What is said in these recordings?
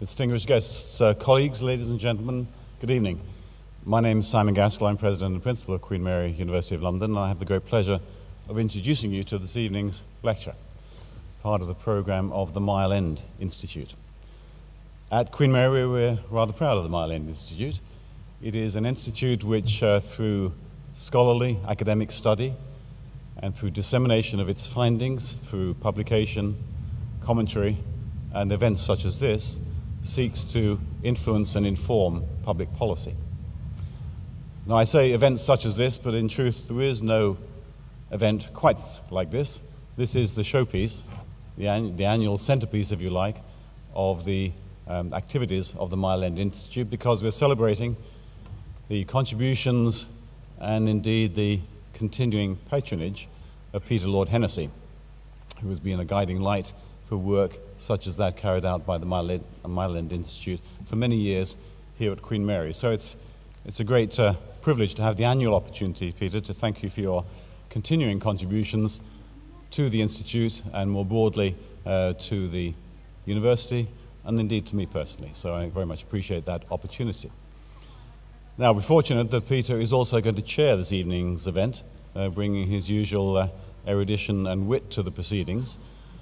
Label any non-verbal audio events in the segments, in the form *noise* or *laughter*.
Distinguished guests, uh, colleagues, ladies and gentlemen, good evening. My name is Simon Gaskell. I'm President and Principal of Queen Mary University of London, and I have the great pleasure of introducing you to this evening's lecture, part of the program of the Mile End Institute. At Queen Mary, we're rather proud of the Mile End Institute. It is an institute which, uh, through scholarly academic study and through dissemination of its findings, through publication, commentary, and events such as this, seeks to influence and inform public policy. Now, I say events such as this, but in truth, there is no event quite like this. This is the showpiece, the, an- the annual centerpiece, if you like, of the um, activities of the Mile End Institute because we're celebrating the contributions and indeed the continuing patronage of Peter Lord Hennessy, who has been a guiding light for work such as that carried out by the End Institute for many years here at Queen Mary. So it's, it's a great uh, privilege to have the annual opportunity, Peter, to thank you for your continuing contributions to the Institute and more broadly uh, to the university and indeed to me personally. So I very much appreciate that opportunity. Now, we're fortunate that Peter is also going to chair this evening's event, uh, bringing his usual uh, erudition and wit to the proceedings.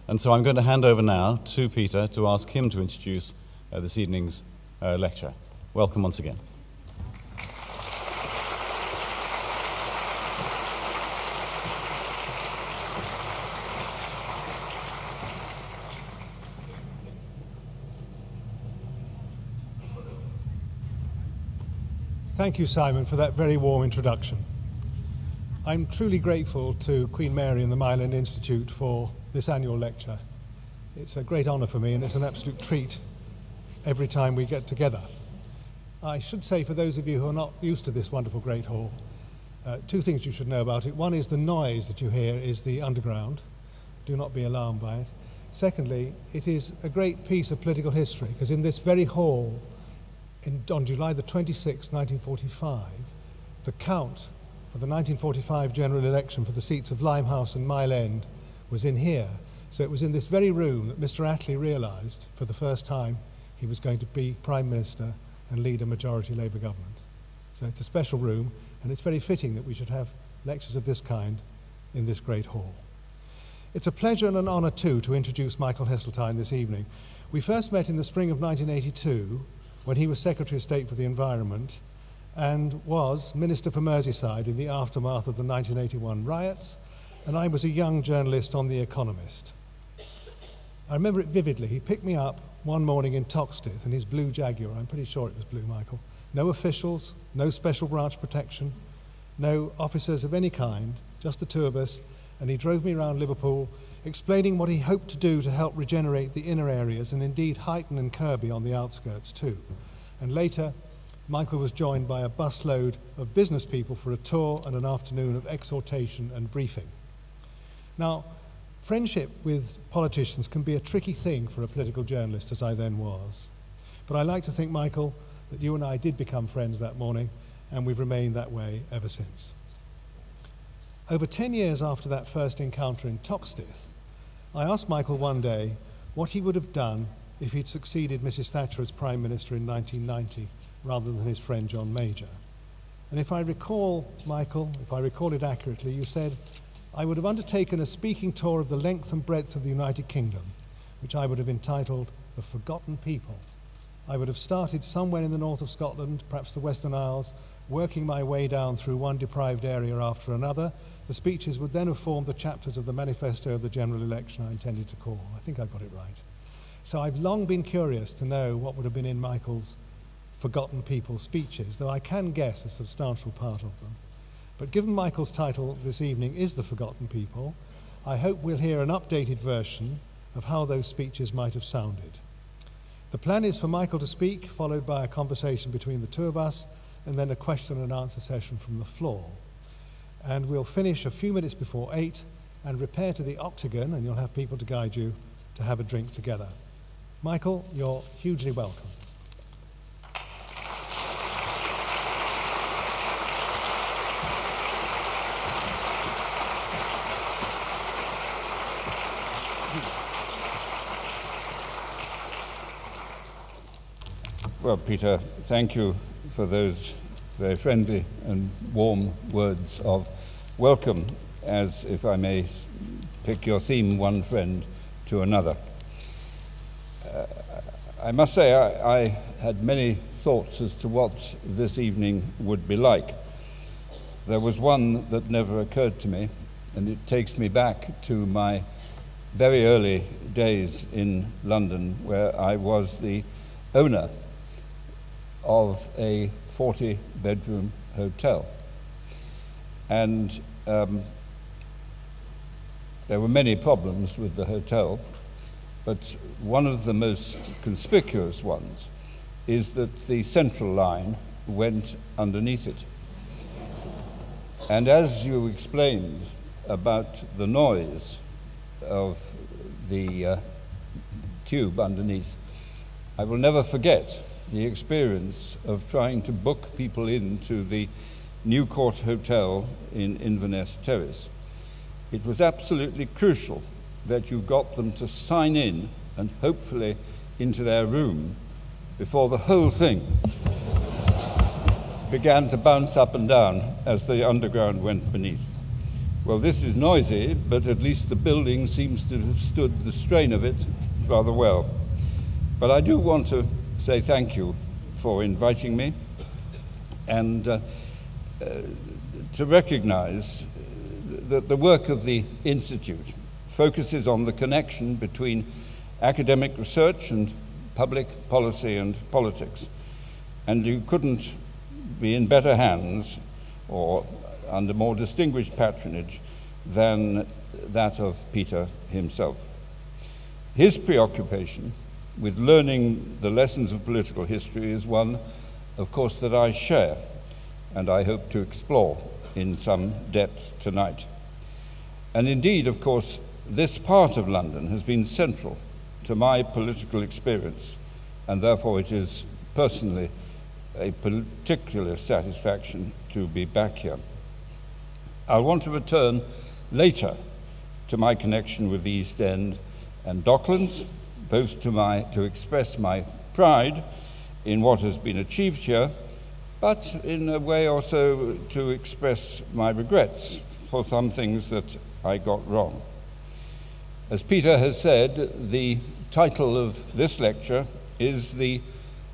And so I'm going to hand over now to Peter to ask him to introduce uh, this evening's uh, lecture. Welcome once again. Thank you, Simon, for that very warm introduction. I'm truly grateful to Queen Mary and the Mile Institute for this annual lecture. It's a great honour for me and it's an absolute treat every time we get together. I should say, for those of you who are not used to this wonderful Great Hall, uh, two things you should know about it. One is the noise that you hear is the underground. Do not be alarmed by it. Secondly, it is a great piece of political history because in this very hall, in, on July the 26th, 1945, the count for the 1945 general election for the seats of Limehouse and Mile End was in here. So it was in this very room that Mr. Attlee realised for the first time he was going to be Prime Minister and lead a majority Labour government. So it's a special room, and it's very fitting that we should have lectures of this kind in this great hall. It's a pleasure and an honour, too, to introduce Michael Heseltine this evening. We first met in the spring of 1982 when he was Secretary of State for the Environment and was Minister for Merseyside in the aftermath of the 1981 riots, and I was a young journalist on The Economist. I remember it vividly. He picked me up one morning in Toxteth in his blue Jaguar. I'm pretty sure it was blue, Michael. No officials, no special branch protection, no officers of any kind, just the two of us, and he drove me around Liverpool explaining what he hoped to do to help regenerate the inner areas and indeed Huyton and Kirkby on the outskirts too. And later, Michael was joined by a busload of business people for a tour and an afternoon of exhortation and briefing. Now, friendship with politicians can be a tricky thing for a political journalist, as I then was. But I like to think, Michael, that you and I did become friends that morning, and we've remained that way ever since. Over 10 years after that first encounter in Toxteth, I asked Michael one day what he would have done if he'd succeeded Mrs. Thatcher as Prime Minister in 1990 rather than his friend John Major. And if I recall, Michael, if I recall it accurately, you said, I would have undertaken a speaking tour of the length and breadth of the United Kingdom, which I would have entitled The Forgotten People. I would have started somewhere in the north of Scotland, perhaps the Western Isles, working my way down through one deprived area after another, the speeches would then have formed the chapters of the manifesto of the general election I intended to call. I think I got it right. So I've long been curious to know what would have been in Michael's Forgotten People speeches, though I can guess a substantial part of them. But given Michael's title this evening is The Forgotten People, I hope we'll hear an updated version of how those speeches might have sounded. The plan is for Michael to speak, followed by a conversation between the two of us, and then a question and answer session from the floor and we'll finish a few minutes before 8 and repair to the octagon, and you'll have people to guide you to have a drink together. Michael, you're hugely welcome. Well, Peter, thank you for those very friendly and warm words of welcome, as, if I may pick your theme, one friend to another. Uh, I must say, I, I had many thoughts as to what this evening would be like. There was one that never occurred to me, and it takes me back to my very early days in London, where I was the owner of a 40 bedroom hotel. And um, there were many problems with the hotel, but one of the most conspicuous ones is that the central line went underneath it. And as you explained about the noise of the uh, tube underneath, I will never forget the experience of trying to book people into the New Court Hotel in Inverness Terrace. It was absolutely crucial that you got them to sign in and hopefully into their room before the whole thing began to bounce up and down as the underground went beneath. Well, this is noisy, but at least the building seems to have stood the strain of it rather well. But I do want to say thank you for inviting me and uh, uh, to recognize that the work of the Institute focuses on the connection between academic research and public policy and politics. And you couldn't be in better hands or under more distinguished patronage than that of Peter himself. His preoccupation with learning the lessons of political history is one, of course, that I share and I hope to explore in some depth tonight. And indeed, of course, this part of London has been central to my political experience, and therefore it is personally a particular satisfaction to be back here. I'll want to return later to my connection with the East End and Docklands, both to, my, to express my pride in what has been achieved here, but in a way also to express my regrets for some things that I got wrong. As Peter has said, the title of this lecture is The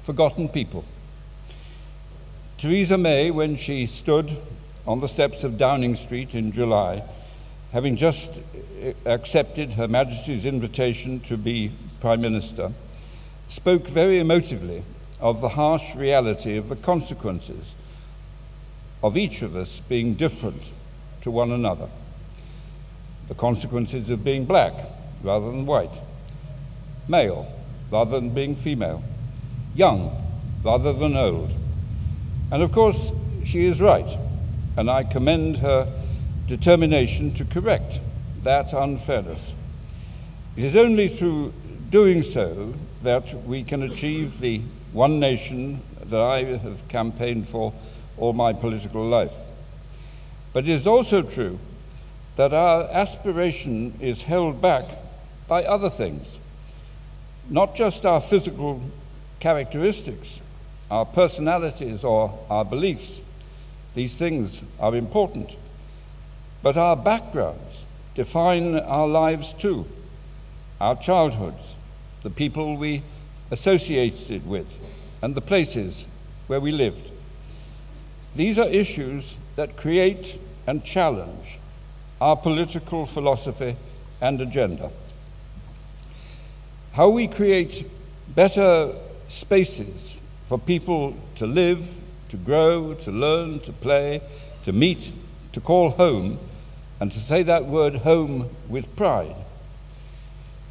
Forgotten People. Theresa May, when she stood on the steps of Downing Street in July, having just accepted Her Majesty's invitation to be Prime Minister, spoke very emotively of the harsh reality of the consequences of each of us being different to one another. The consequences of being black rather than white, male rather than being female, young rather than old. And of course, she is right, and I commend her determination to correct that unfairness. It is only through doing so that we can achieve the one nation that I have campaigned for all my political life. But it is also true that our aspiration is held back by other things, not just our physical characteristics, our personalities, or our beliefs. These things are important. But our backgrounds define our lives too, our childhoods, the people we associated with, and the places where we lived. These are issues that create and challenge our political philosophy and agenda. How we create better spaces for people to live, to grow, to learn, to play, to meet, to call home, and to say that word home with pride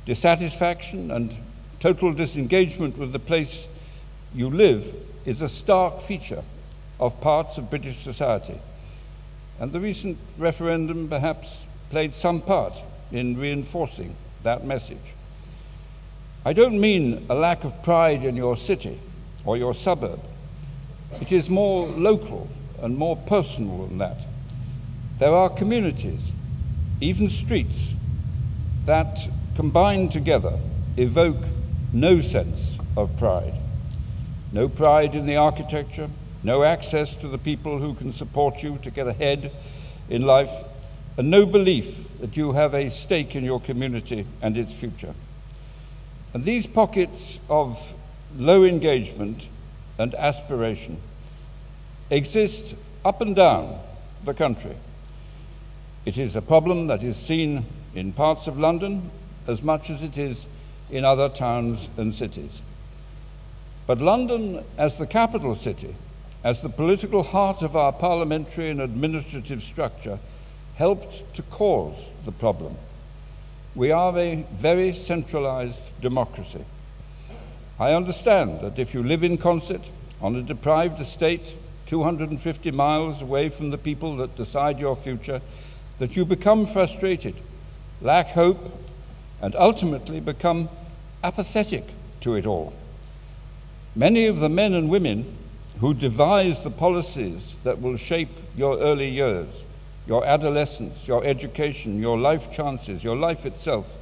dissatisfaction and total disengagement with the place you live is a stark feature of parts of British society. And the recent referendum perhaps played some part in reinforcing that message. I don't mean a lack of pride in your city or your suburb. It is more local and more personal than that. There are communities, even streets, that combined together, evoke no sense of pride. no pride in the architecture, no access to the people who can support you to get ahead in life, and no belief that you have a stake in your community and its future. And these pockets of low engagement and aspiration exist up and down the country. It is a problem that is seen in parts of London as much as it is in other towns and cities. But London, as the capital city, as the political heart of our parliamentary and administrative structure, helped to cause the problem. We are a very centralized democracy. I understand that if you live in Consett on a deprived estate 250 miles away from the people that decide your future, that you become frustrated, lack hope, and ultimately become apathetic to it all. Many of the men and women who devise the policies that will shape your early years, your adolescence, your education, your life chances, your life itself,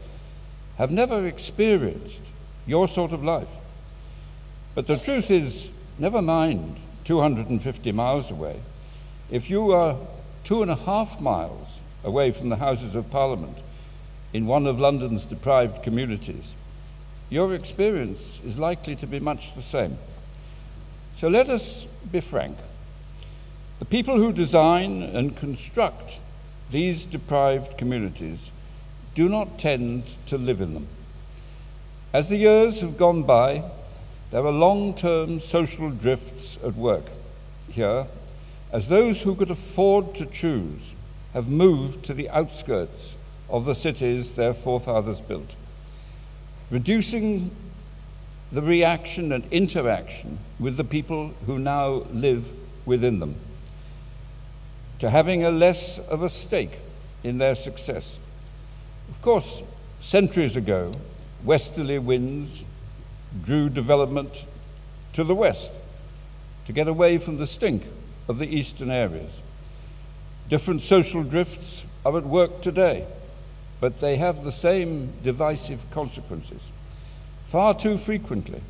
have never experienced your sort of life. But the truth is, never mind 250 miles away, if you are two and a half miles away from the Houses of Parliament in one of London's deprived communities, your experience is likely to be much the same. So let us be frank. The people who design and construct these deprived communities do not tend to live in them. As the years have gone by, there are long term social drifts at work here, as those who could afford to choose have moved to the outskirts of the cities their forefathers built reducing the reaction and interaction with the people who now live within them, to having a less of a stake in their success. Of course, centuries ago, westerly winds drew development to the west to get away from the stink of the eastern areas. Different social drifts are at work today but they have the same divisive consequences. Far too frequently,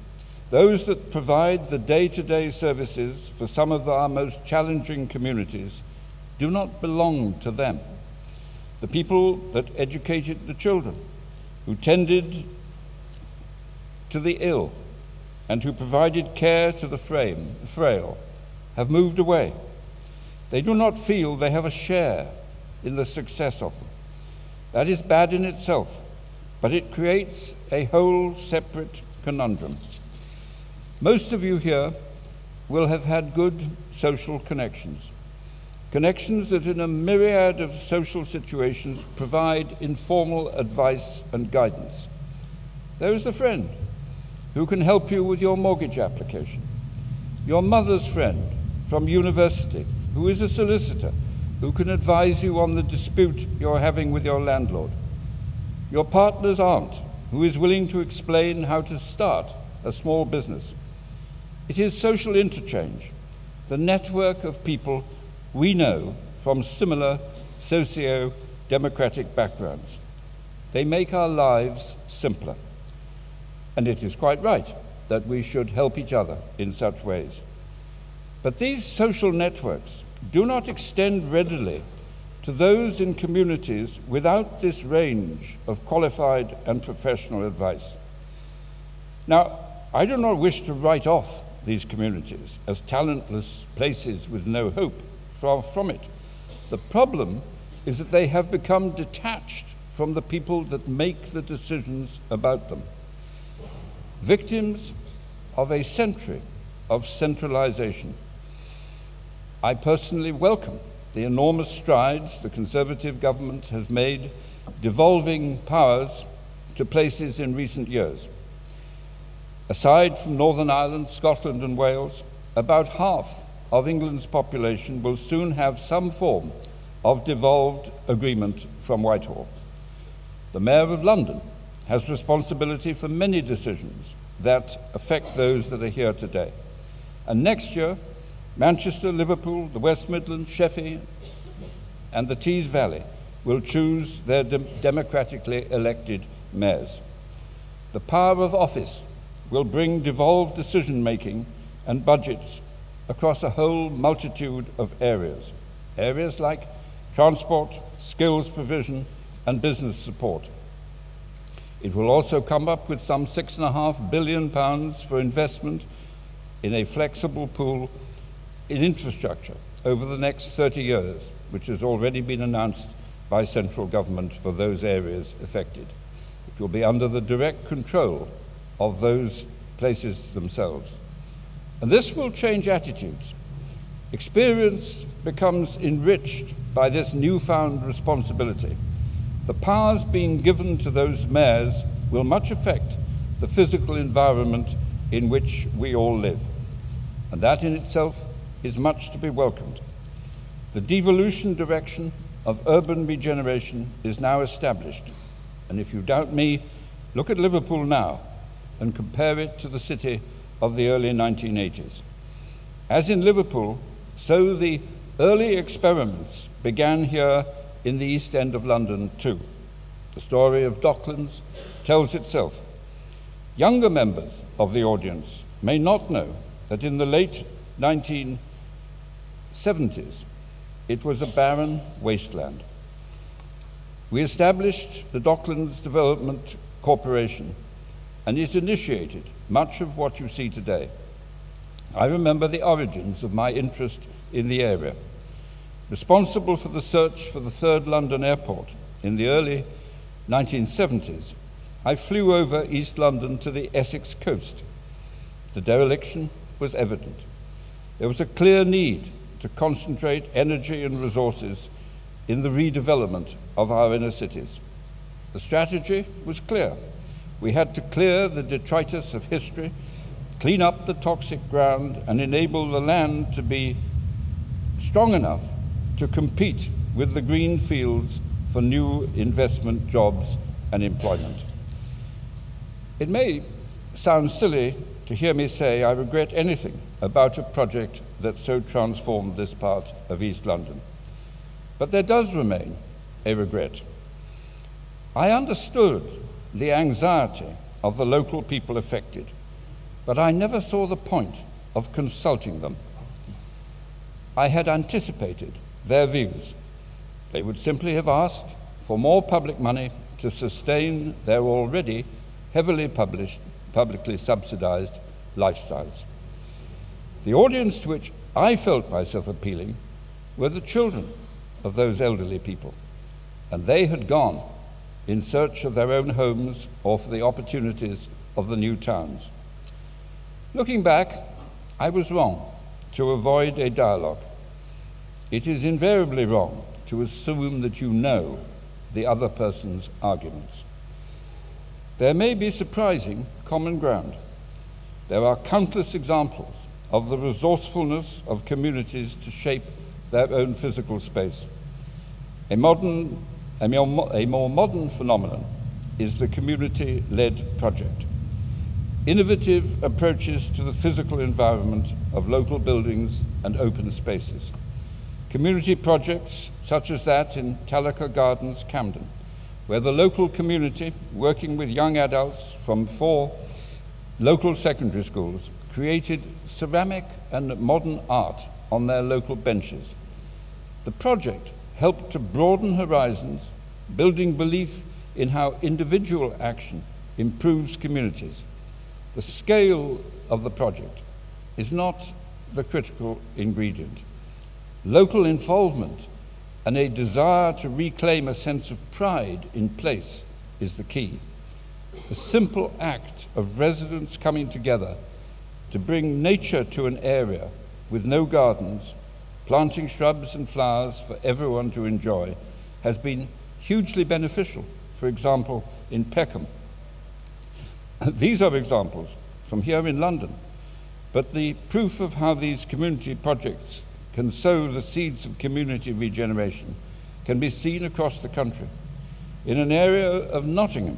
those that provide the day to day services for some of our most challenging communities do not belong to them. The people that educated the children, who tended to the ill, and who provided care to the frame, frail, have moved away. They do not feel they have a share in the success of them. That is bad in itself, but it creates a whole separate conundrum. Most of you here will have had good social connections, connections that in a myriad of social situations provide informal advice and guidance. There is a friend who can help you with your mortgage application, your mother's friend from university who is a solicitor who can advise you on the dispute you're having with your landlord. Your partner's aunt, who is willing to explain how to start a small business. It is social interchange, the network of people we know from similar socio democratic backgrounds. They make our lives simpler. And it is quite right that we should help each other in such ways. But these social networks do not extend readily to those in communities without this range of qualified and professional advice. Now, I do not wish to write off these communities as talentless places with no hope. Far from it. The problem is that they have become detached from the people that make the decisions about them. Victims of a century of centralization. I personally welcome the enormous strides the Conservative government has made devolving powers to places in recent years. Aside from Northern Ireland, Scotland, and Wales, about half of England's population will soon have some form of devolved agreement from Whitehall. The Mayor of London has responsibility for many decisions that affect those that are here today. And next year, Manchester, Liverpool, the West Midlands, Sheffield, and the Tees Valley will choose their de- democratically elected mayors. The power of office will bring devolved decision making and budgets across a whole multitude of areas. Areas like transport, skills provision, and business support. It will also come up with some six and a half billion pounds for investment in a flexible pool in infrastructure over the next 30 years, which has already been announced by central government for those areas affected. It will be under the direct control of those places themselves. And this will change attitudes. Experience becomes enriched by this newfound responsibility. The powers being given to those mayors will much affect the physical environment in which we all live. And that in itself is much to be welcomed. The devolution direction of urban regeneration is now established. And if you doubt me, look at Liverpool now and compare it to the city of the early 1980s. As in Liverpool, so the early experiments began here in the East End of London too. The story of Docklands tells itself. Younger members of the audience may not know that in the late 1970s, it was a barren wasteland. We established the Docklands Development Corporation, and it initiated much of what you see today. I remember the origins of my interest in the area. Responsible for the search for the third London airport in the early 1970s, I flew over East London to the Essex coast. The dereliction was evident. There was a clear need to concentrate energy and resources in the redevelopment of our inner cities. The strategy was clear. We had to clear the detritus of history, clean up the toxic ground, and enable the land to be strong enough to compete with the green fields for new investment, jobs, and employment. It may sound silly to hear me say I regret anything about a project that so transformed this part of East London. But there does remain a regret. I understood the anxiety of the local people affected, but I never saw the point of consulting them. I had anticipated their views. They would simply have asked for more public money to sustain their already heavily published, publicly subsidized lifestyles. The audience to which I felt myself appealing were the children of those elderly people, and they had gone in search of their own homes or for the opportunities of the new towns. Looking back, I was wrong to avoid a dialogue. It is invariably wrong to assume that you know the other person's arguments. There may be surprising common ground. There are countless examples of the resourcefulness of communities to shape their own physical space. A, modern, a, more, a more modern phenomenon is the community led project. Innovative approaches to the physical environment of local buildings and open spaces. Community projects such as that in Talacre Gardens, Camden, where the local community, working with young adults from four local secondary schools, created ceramic and modern art on their local benches. The project helped to broaden horizons, building belief in how individual action improves communities. The scale of the project is not the critical ingredient. Local involvement and a desire to reclaim a sense of pride in place is the key. The simple act of residents coming together to bring nature to an area with no gardens, planting shrubs and flowers for everyone to enjoy, has been hugely beneficial. For example, in Peckham. *laughs* These are examples from here in London, but the proof of how these community projects can sow the seeds of community regeneration can be seen across the country. In an area of Nottingham,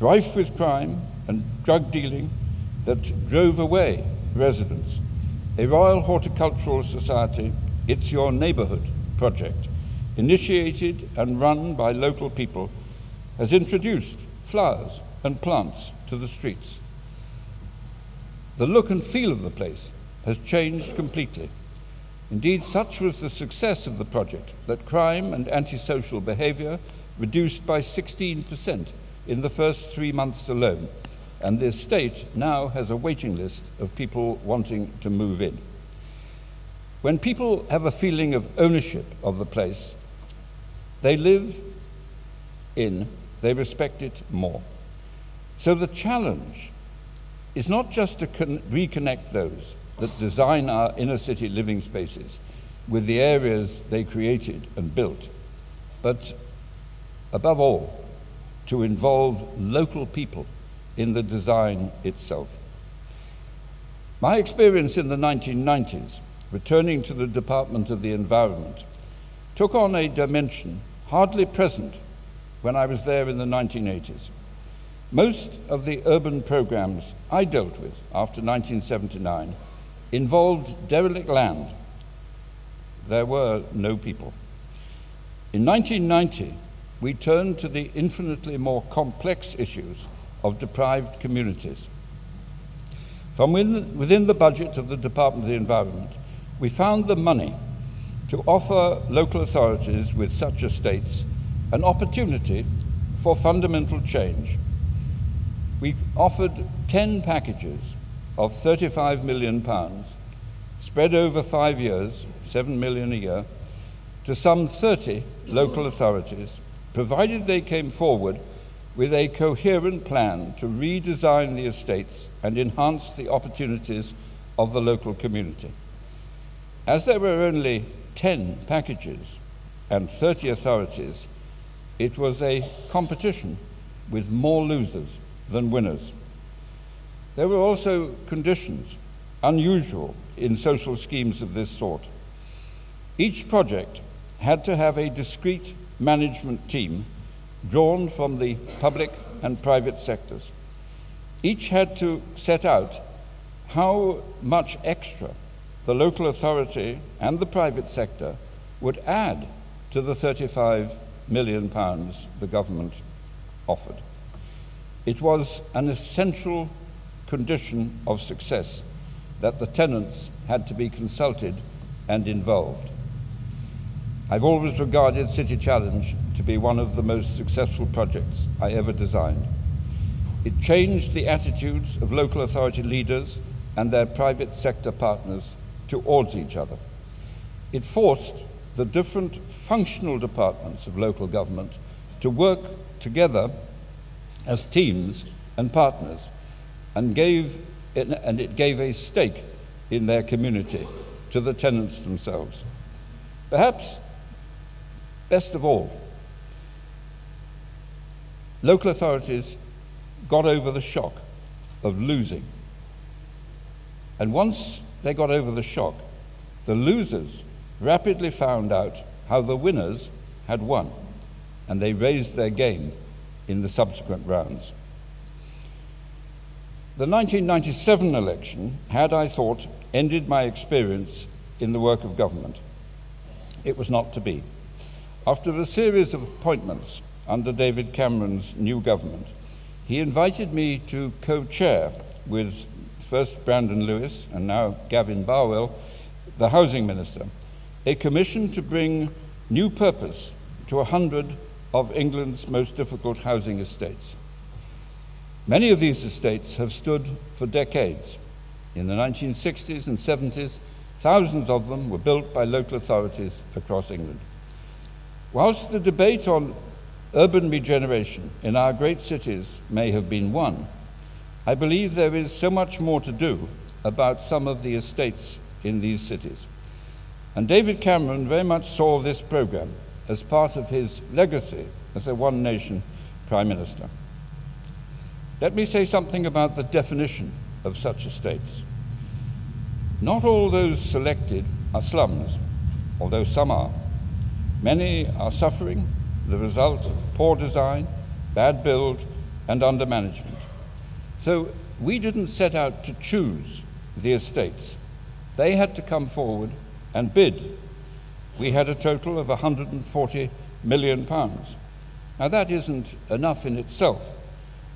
rife with crime and drug dealing that drove away residents, a Royal Horticultural Society It's Your Neighbourhood project, initiated and run by local people, has introduced flowers and plants to the streets. the look and feel of the place has changed completely. Indeed, such was the success of the project that crime and antisocial behavior reduced by 16% in the first three months alone, and the estate now has a waiting list of people wanting to move in. When people have a feeling of ownership of the place, they live in, they respect it more. So the challenge is not just to con- reconnect those that design our inner city living spaces with the areas they created and built, but above all, to involve local people in the design itself. My experience in the 1990s, returning to the Department of the Environment, took on a dimension hardly present when I was there in the 1980s. Most of the urban programs I dealt with after 1979 involved derelict land. There were no people. In 1990, we turned to the infinitely more complex issues of deprived communities. From within the budget of the Department of the Environment, we found the money to offer local authorities with such estates an opportunity for fundamental change. We offered 10 packages of 35 million pounds, spread over five years, 7 million a year, to some 30 local authorities, provided they came forward with a coherent plan to redesign the estates and enhance the opportunities of the local community. As there were only 10 packages and 30 authorities, it was a competition with more losers than winners. There were also conditions unusual in social schemes of this sort. Each project had to have a discrete management team drawn from the public and private sectors. Each had to set out how much extra the local authority and the private sector would add to the 35 million pounds the government offered. It was an essential condition of success that the tenants had to be consulted and involved. I've always regarded City Challenge to be one of the most successful projects I ever designed. It changed the attitudes of local authority leaders and their private sector partners towards each other. It forced the different functional departments of local government to work together as teams and partners and, gave, and it gave a stake in their community to the tenants themselves. Perhaps best of all, local authorities got over the shock of losing. And once they got over the shock, the losers rapidly found out how the winners had won, and they raised their game in the subsequent rounds. The 1997 election had, I thought, ended my experience in the work of government. It was not to be. After a series of appointments under David Cameron's new government, he invited me to co chair with first Brandon Lewis and now Gavin Barwell, the housing minister, a commission to bring new purpose to a hundred of England's most difficult housing estates. Many of these estates have stood for decades. In the 1960s and 70s, thousands of them were built by local authorities across England. Whilst the debate on urban regeneration in our great cities may have been won, I believe there is so much more to do about some of the estates in these cities. And David Cameron very much saw this program as part of his legacy as a one nation Prime Minister. Let me say something about the definition of such estates. Not all those selected are slums, although some are. Many are suffering the result of poor design, bad build, and undermanagement. So we didn't set out to choose the estates. They had to come forward and bid. We had a total of 140 million pounds. Now that isn't enough in itself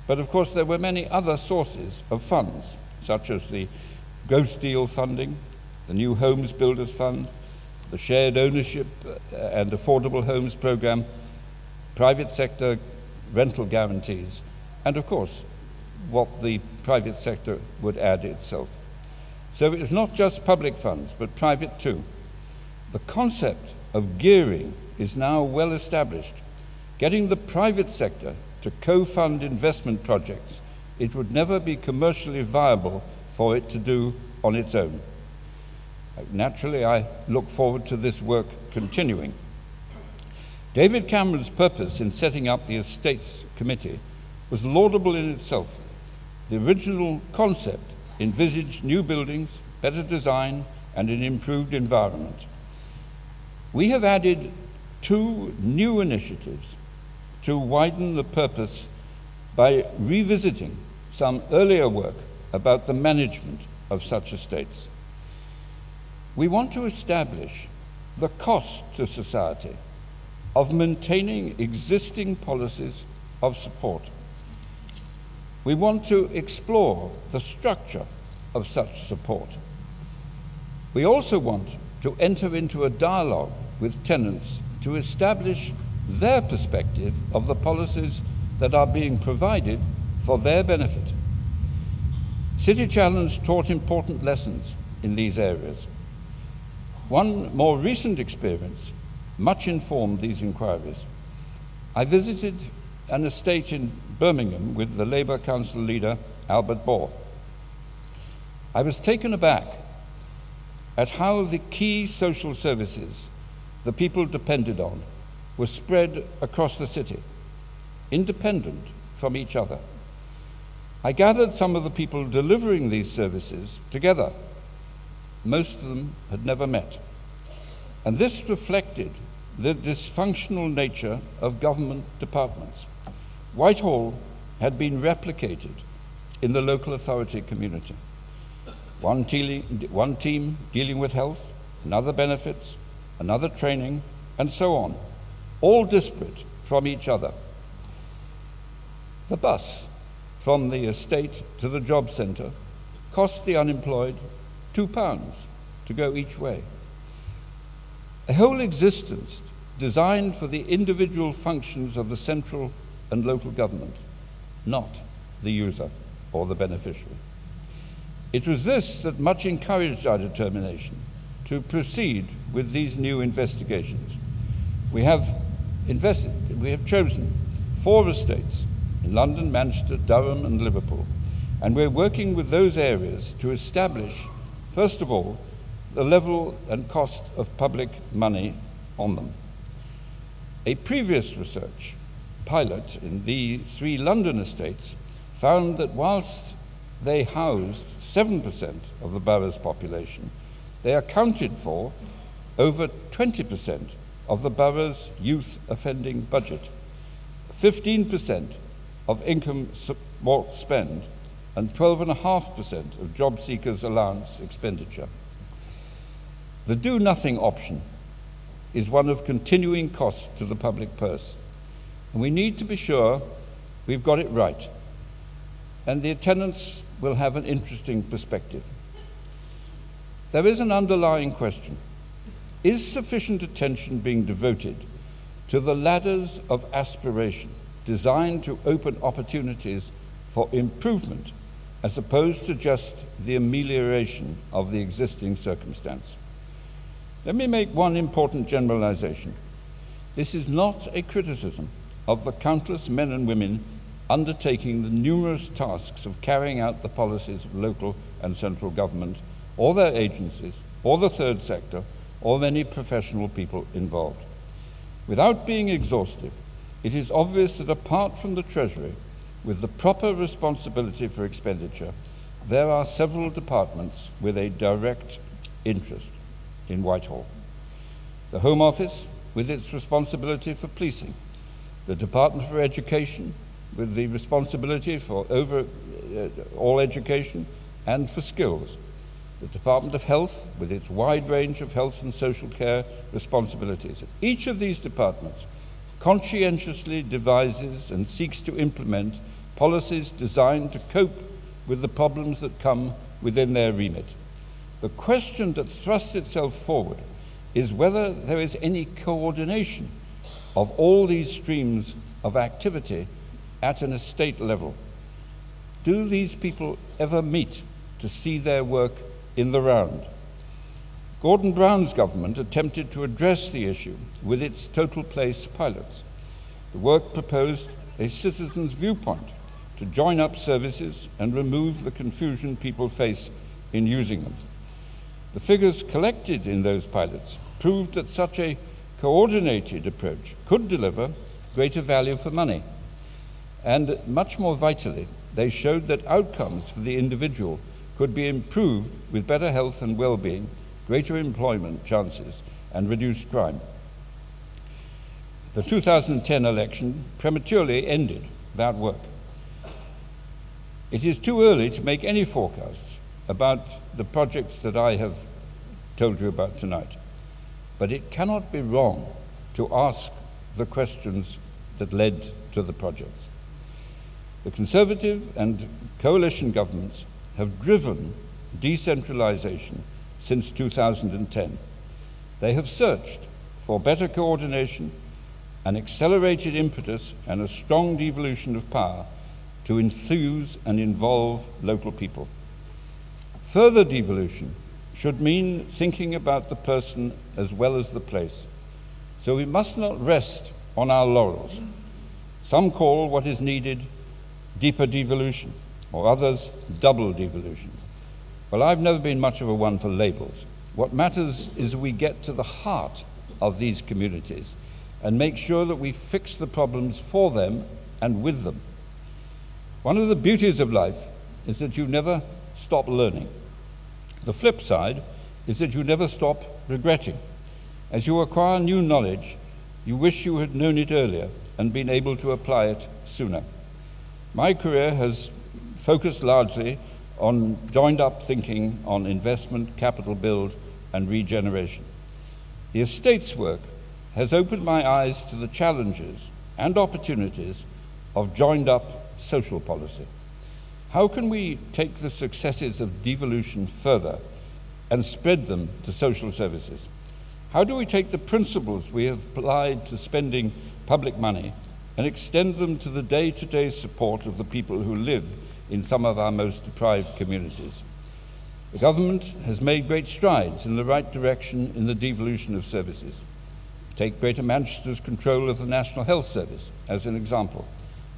but of course, there were many other sources of funds, such as the growth deal funding, the new Homes Builders Fund, the shared ownership uh, and affordable homes program, private sector rental guarantees, and of course, what the private sector would add itself. So it was not just public funds, but private too. The concept of gearing is now well established. Getting the private sector to co fund investment projects, it would never be commercially viable for it to do on its own. Naturally, I look forward to this work continuing. David Cameron's purpose in setting up the Estates Committee was laudable in itself. The original concept envisaged new buildings, better design, and an improved environment. We have added two new initiatives to widen the purpose by revisiting some earlier work about the management of such estates. We want to establish the cost to society of maintaining existing policies of support. We want to explore the structure of such support. We also want to enter into a dialogue with tenants to establish their perspective of the policies that are being provided for their benefit. City Challenge taught important lessons in these areas. One more recent experience much informed these inquiries. I visited an estate in Birmingham with the Labour Council leader Albert Bore. I was taken aback at how the key social services the people depended on were spread across the city, independent from each other. I gathered some of the people delivering these services together. Most of them had never met. And this reflected the dysfunctional nature of government departments. Whitehall had been replicated in the local authority community. One, one team dealing with health, another benefits, another training, and so on, all disparate from each other. The bus from the estate to the job centre cost the unemployed two pounds to go each way. A whole existence designed for the individual functions of the central and local government, not the user or the beneficiary. It was this that much encouraged our determination to proceed with these new investigations. We have, invested, we have chosen four estates in London, Manchester, Durham, and Liverpool, and we're working with those areas to establish, first of all, the level and cost of public money on them. A previous research pilot in the three London estates found that whilst they housed 7% of the borough's population, they accounted for over 20% of the borough's youth offending budget, 15% of income support spend, and 12.5% of job seekers' allowance expenditure. The do nothing option is one of continuing costs to the public purse. And we need to be sure we've got it right. And the tenants will have an interesting perspective. There is an underlying question Is sufficient attention being devoted to the ladders of aspiration designed to open opportunities for improvement as opposed to just the amelioration of the existing circumstance? Let me make one important generalization. This is not a criticism of the countless men and women undertaking the numerous tasks of carrying out the policies of local and central government, or their agencies, or the third sector, or many professional people involved. Without being exhaustive, it is obvious that apart from the Treasury, with the proper responsibility for expenditure, there are several departments with a direct interest in Whitehall. The Home Office, with its responsibility for policing, the Department for Education, with the responsibility for over uh, all education and for skills, the Department of Health, with its wide range of health and social care responsibilities. Each of these departments conscientiously devises and seeks to implement policies designed to cope with the problems that come within their remit. The question that thrusts itself forward is whether there is any coordination of all these streams of activity at an estate level. Do these people ever meet to see their work in the round? Gordon Brown's government attempted to address the issue with its total place pilots. The work proposed a citizen's viewpoint to join up services and remove the confusion people face in using them. The figures collected in those pilots proved that such a coordinated approach could deliver greater value for money. And much more vitally, they showed that outcomes for the individual could be improved with better health and well being, greater employment chances, and reduced crime. The 2010 election prematurely ended that work. It is too early to make any forecasts about the projects that I have told you about tonight. But it cannot be wrong to ask the questions that led to the projects. The Conservative and coalition governments have driven decentralization since 2010. They have searched for better coordination, an accelerated impetus, and a strong devolution of power to enthuse and involve local people. Further devolution should mean thinking about the person as well as the place. So we must not rest on our laurels. Some call what is needed deeper devolution, or others double devolution. Well, I've never been much of a one for labels. What matters is we get to the heart of these communities and make sure that we fix the problems for them and with them. One of the beauties of life is that you never stop learning. The flip side is that you never stop regretting. As you acquire new knowledge, you wish you had known it earlier and been able to apply it sooner. My career has focused largely on joined up thinking on investment, capital build, and regeneration. The estates work has opened my eyes to the challenges and opportunities of joined up social policy. How can we take the successes of devolution further and spread them to social services? How do we take the principles we have applied to spending public money and extend them to the day to day support of the people who live in some of our most deprived communities? The government has made great strides in the right direction in the devolution of services. Take Greater Manchester's control of the National Health Service as an example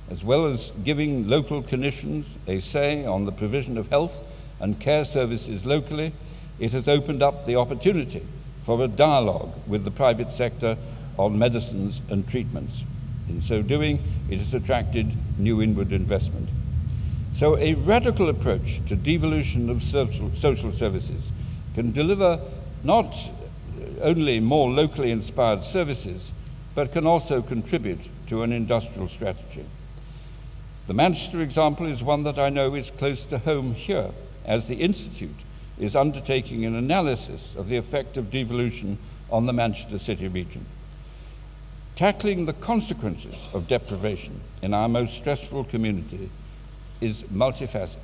as well as giving local clinicians a say on the provision of health and care services locally, it has opened up the opportunity for a dialogue with the private sector on medicines and treatments. In so doing, it has attracted new inward investment. So, a radical approach to devolution of social, social services can deliver not only more locally inspired services, but can also contribute to an industrial strategy. The Manchester example is one that I know is close to home here, as the Institute is undertaking an analysis of the effect of devolution on the Manchester City region. Tackling the consequences of deprivation in our most stressful community is multifaceted.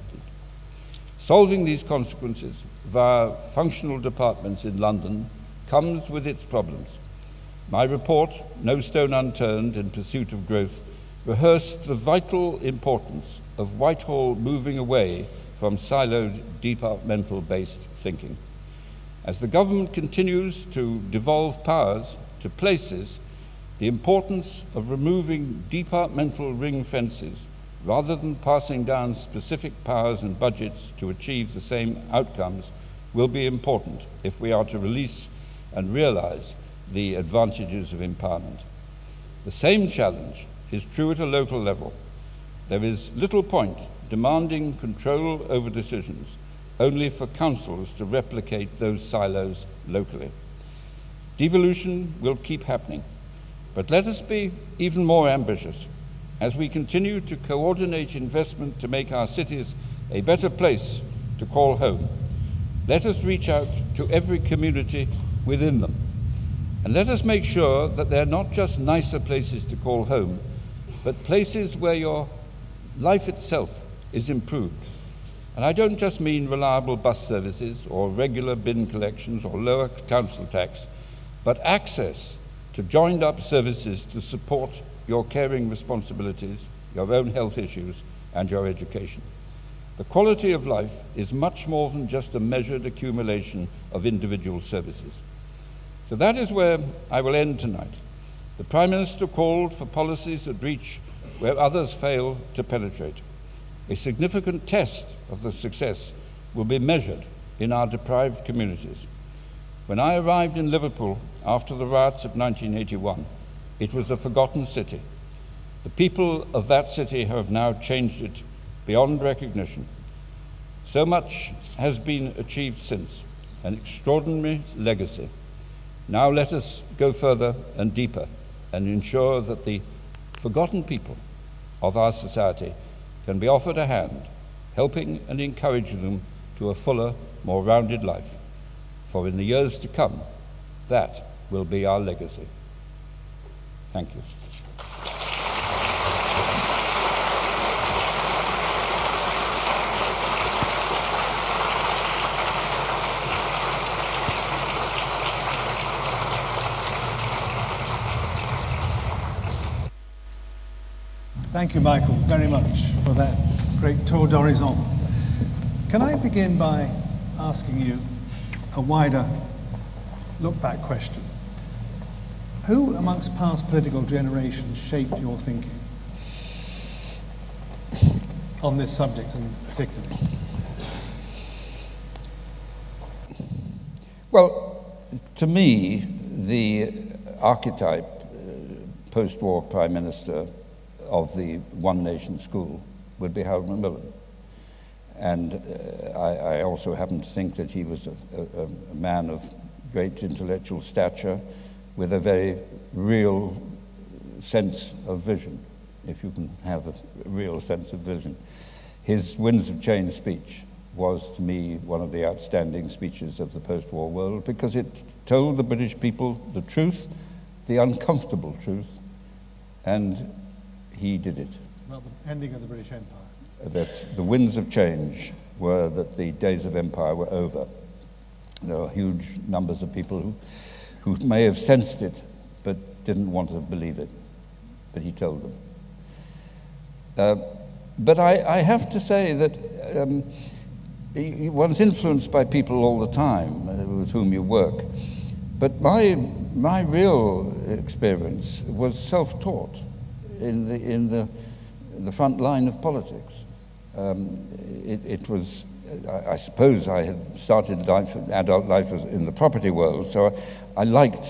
Solving these consequences via functional departments in London comes with its problems. My report, No Stone Unturned in Pursuit of Growth, rehearsed the vital importance of Whitehall moving away from siloed departmental based thinking. As the government continues to devolve powers to places, the importance of removing departmental ring fences rather than passing down specific powers and budgets to achieve the same outcomes will be important if we are to release and realize the advantages of empowerment. The same challenge is true at a local level. There is little point demanding control over decisions only for councils to replicate those silos locally. Devolution will keep happening, but let us be even more ambitious as we continue to coordinate investment to make our cities a better place to call home. Let us reach out to every community within them. And let us make sure that they're not just nicer places to call home, but places where your life itself is improved. And I don't just mean reliable bus services or regular bin collections or lower council tax, but access to joined up services to support your caring responsibilities, your own health issues, and your education. The quality of life is much more than just a measured accumulation of individual services. So that is where I will end tonight. The Prime Minister called for policies that reach where others fail to penetrate. A significant test of the success will be measured in our deprived communities. When I arrived in Liverpool after the riots of 1981, it was a forgotten city. The people of that city have now changed it beyond recognition. So much has been achieved since, an extraordinary legacy. Now let us go further and deeper and ensure that the forgotten people of our society can be offered a hand, helping and encouraging them to a fuller, more rounded life. For in the years to come, that will be our legacy. Thank you. Thank you, Michael, very much for that great tour d'horizon. Can I begin by asking you a wider look back question? Who amongst past political generations shaped your thinking on this subject in particular? Well, to me, the archetype uh, post war Prime Minister of the One Nation School would be Harold Macmillan. And uh, I, I, also happen to think that he was a, a, a, man of great intellectual stature with a very real sense of vision, if you can have a real sense of vision. His Winds of Change speech was, to me, one of the outstanding speeches of the post war world because it told the British people the truth, the uncomfortable truth, and he did it. About the ending of the British Empire. That the winds of change were that the days of empire were over. There are huge numbers of people who, who may have sensed it but didn't want to believe it. But he told them. Uh, but I, I, have to say that um, one's influenced by people all the time uh, with whom you work. But my, my real experience was self taught in the, in the, the front line of politics. Um, it, it, was, I, I, suppose I had started life, adult life in the property world, so I, I liked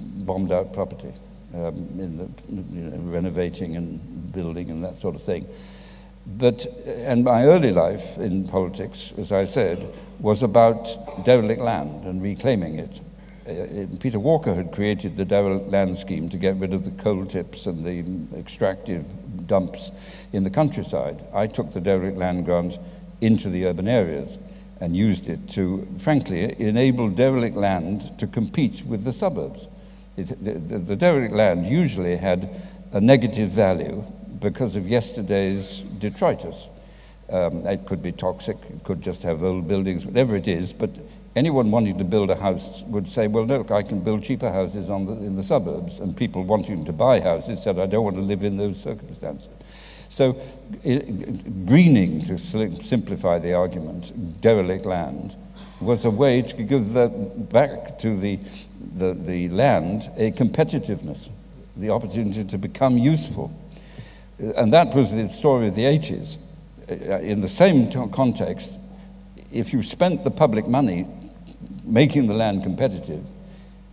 bombed out property, um, in the, you know, renovating and building and that sort of thing. But, and my early life in politics, as I said, was about derelict land and reclaiming it. Uh, Peter Walker had created the derelict land scheme to get rid of the coal tips and the extractive dumps in the countryside. I took the derelict land grant into the urban areas and used it to, frankly, enable derelict land to compete with the suburbs. It, the, the derelict land usually had a negative value because of yesterday's detritus. Um, it could be toxic, it could just have old buildings, whatever it is, but anyone wanting to build a house would say, well, look, I can build cheaper houses the, in the suburbs. And people wanting to buy houses said, I don't want to live in those circumstances. So, it, greening, to simplify the argument, derelict land, was a way to give the, back to the, the, the land a competitiveness, the opportunity to become useful. And that was the story of the 80s. In the same context, if you spent the public money making the land competitive,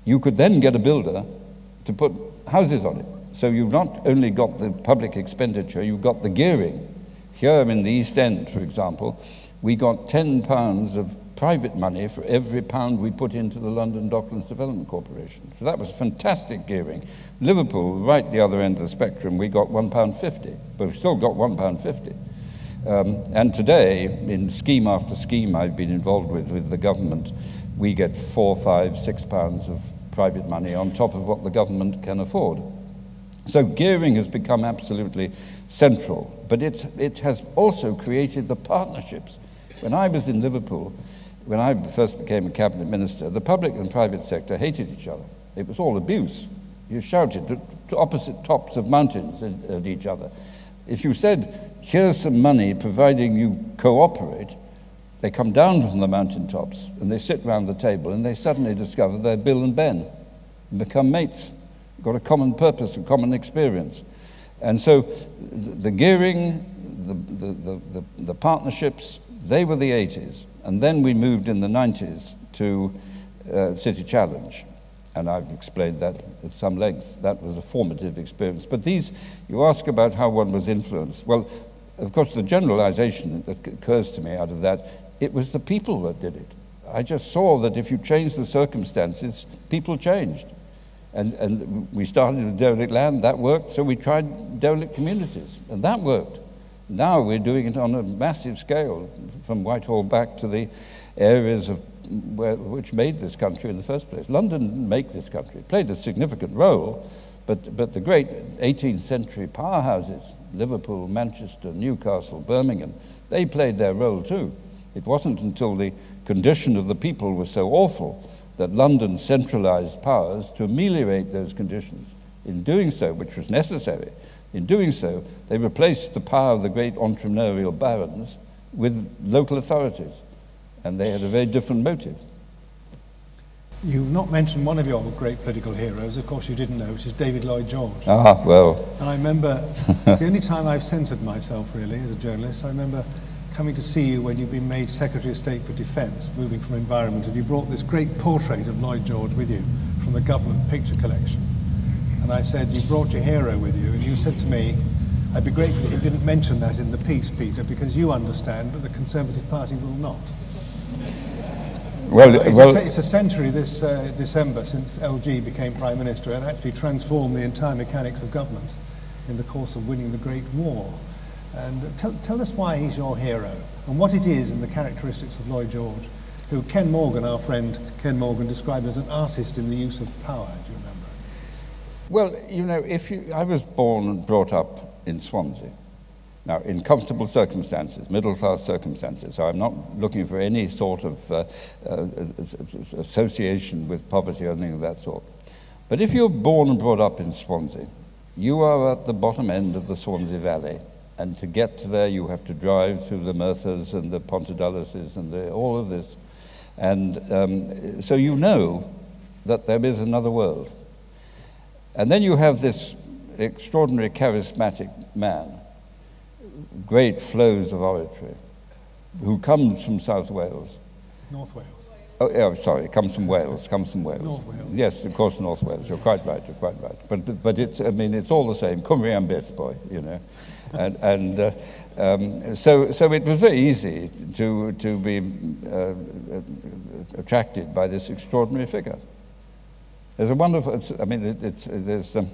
you could then get a builder to put houses on it. So you've not only got the public expenditure, you've got the gearing. Here in the East End, for example, we got 10 pounds of private money for every pound we put into the London Docklands Development Corporation. So that was fantastic gearing. Liverpool, right the other end of the spectrum, we got £1.50, but we've still got £1.50. Um, and today, in scheme after scheme I've been involved with with the government, we get four, five, six pounds of private money on top of what the government can afford. So gearing has become absolutely central, but it, it has also created the partnerships When I was in Liverpool, when I first became a cabinet minister, the public and private sector hated each other. It was all abuse. You shouted to, to opposite tops of mountains at, at each other. If you said, here's some money providing you cooperate, they come down from the mountaintops and they sit round the table and they suddenly discover they're Bill and Ben and become mates, got a common purpose, a common experience. And so the gearing, the, the, the, the, partnerships, they were the 80s. And then we moved in the 90s to uh, City Challenge. And I've explained that at some length. That was a formative experience. But these, you ask about how one was influenced. Well, of course, the generalization that occurs to me out of that, it was the people that did it. I just saw that if you change the circumstances, people changed. And, and we started with derelict land, that worked, so we tried derelict communities, and that worked. Now we're doing it on a massive scale, from Whitehall back to the areas of where, which made this country in the first place. London make this country, it played a significant role, but, but the great 18th century powerhouses, Liverpool, Manchester, Newcastle, Birmingham, they played their role too. It wasn't until the condition of the people was so awful that London centralized powers to ameliorate those conditions. In doing so, which was necessary, in doing so, they replaced the power of the great entrepreneurial barons with local authorities, and they had a very different motive. You've not mentioned one of your great political heroes, of course you didn't know, which is David Lloyd George. Ah, well. And I remember, *laughs* it's the only time I've censored myself really as a journalist. I remember coming to see you when you'd been made Secretary of State for Defence, moving from Environment, and you brought this great portrait of Lloyd George with you from the government picture collection. And I said, You brought your hero with you, and you said to me, I'd be grateful if you didn't mention that in the piece, Peter, because you understand, but the Conservative Party will not. Well, it's, well, a, it's a century this uh, December since LG became Prime Minister and actually transformed the entire mechanics of government in the course of winning the Great War. And tell, tell us why he's your hero and what it is in the characteristics of Lloyd George, who Ken Morgan, our friend Ken Morgan, described as an artist in the use of power. Do you remember? Well, you know, if you, I was born and brought up in Swansea. Now, in comfortable circumstances, middle class circumstances, so I'm not looking for any sort of uh, uh, association with poverty or anything of that sort. But if you're born and brought up in Swansea, you are at the bottom end of the Swansea Valley. And to get there, you have to drive through the Merthyrs and the Ponteduluses and the, all of this. And um, so you know that there is another world. And then you have this extraordinary charismatic man great flows of oratory, who comes from South Wales. North Wales. Oh, yeah, sorry, comes from Wales, comes from Wales. North Wales. Yes, of course, North Wales. You're quite right, you're quite right. But, but, but it's, I mean, it's all the same. Cymru byth, boy, you know. And and uh, um, so, so it was very easy to, to be uh, attracted by this extraordinary figure. There's a wonderful, I mean, it, it's, there's, um,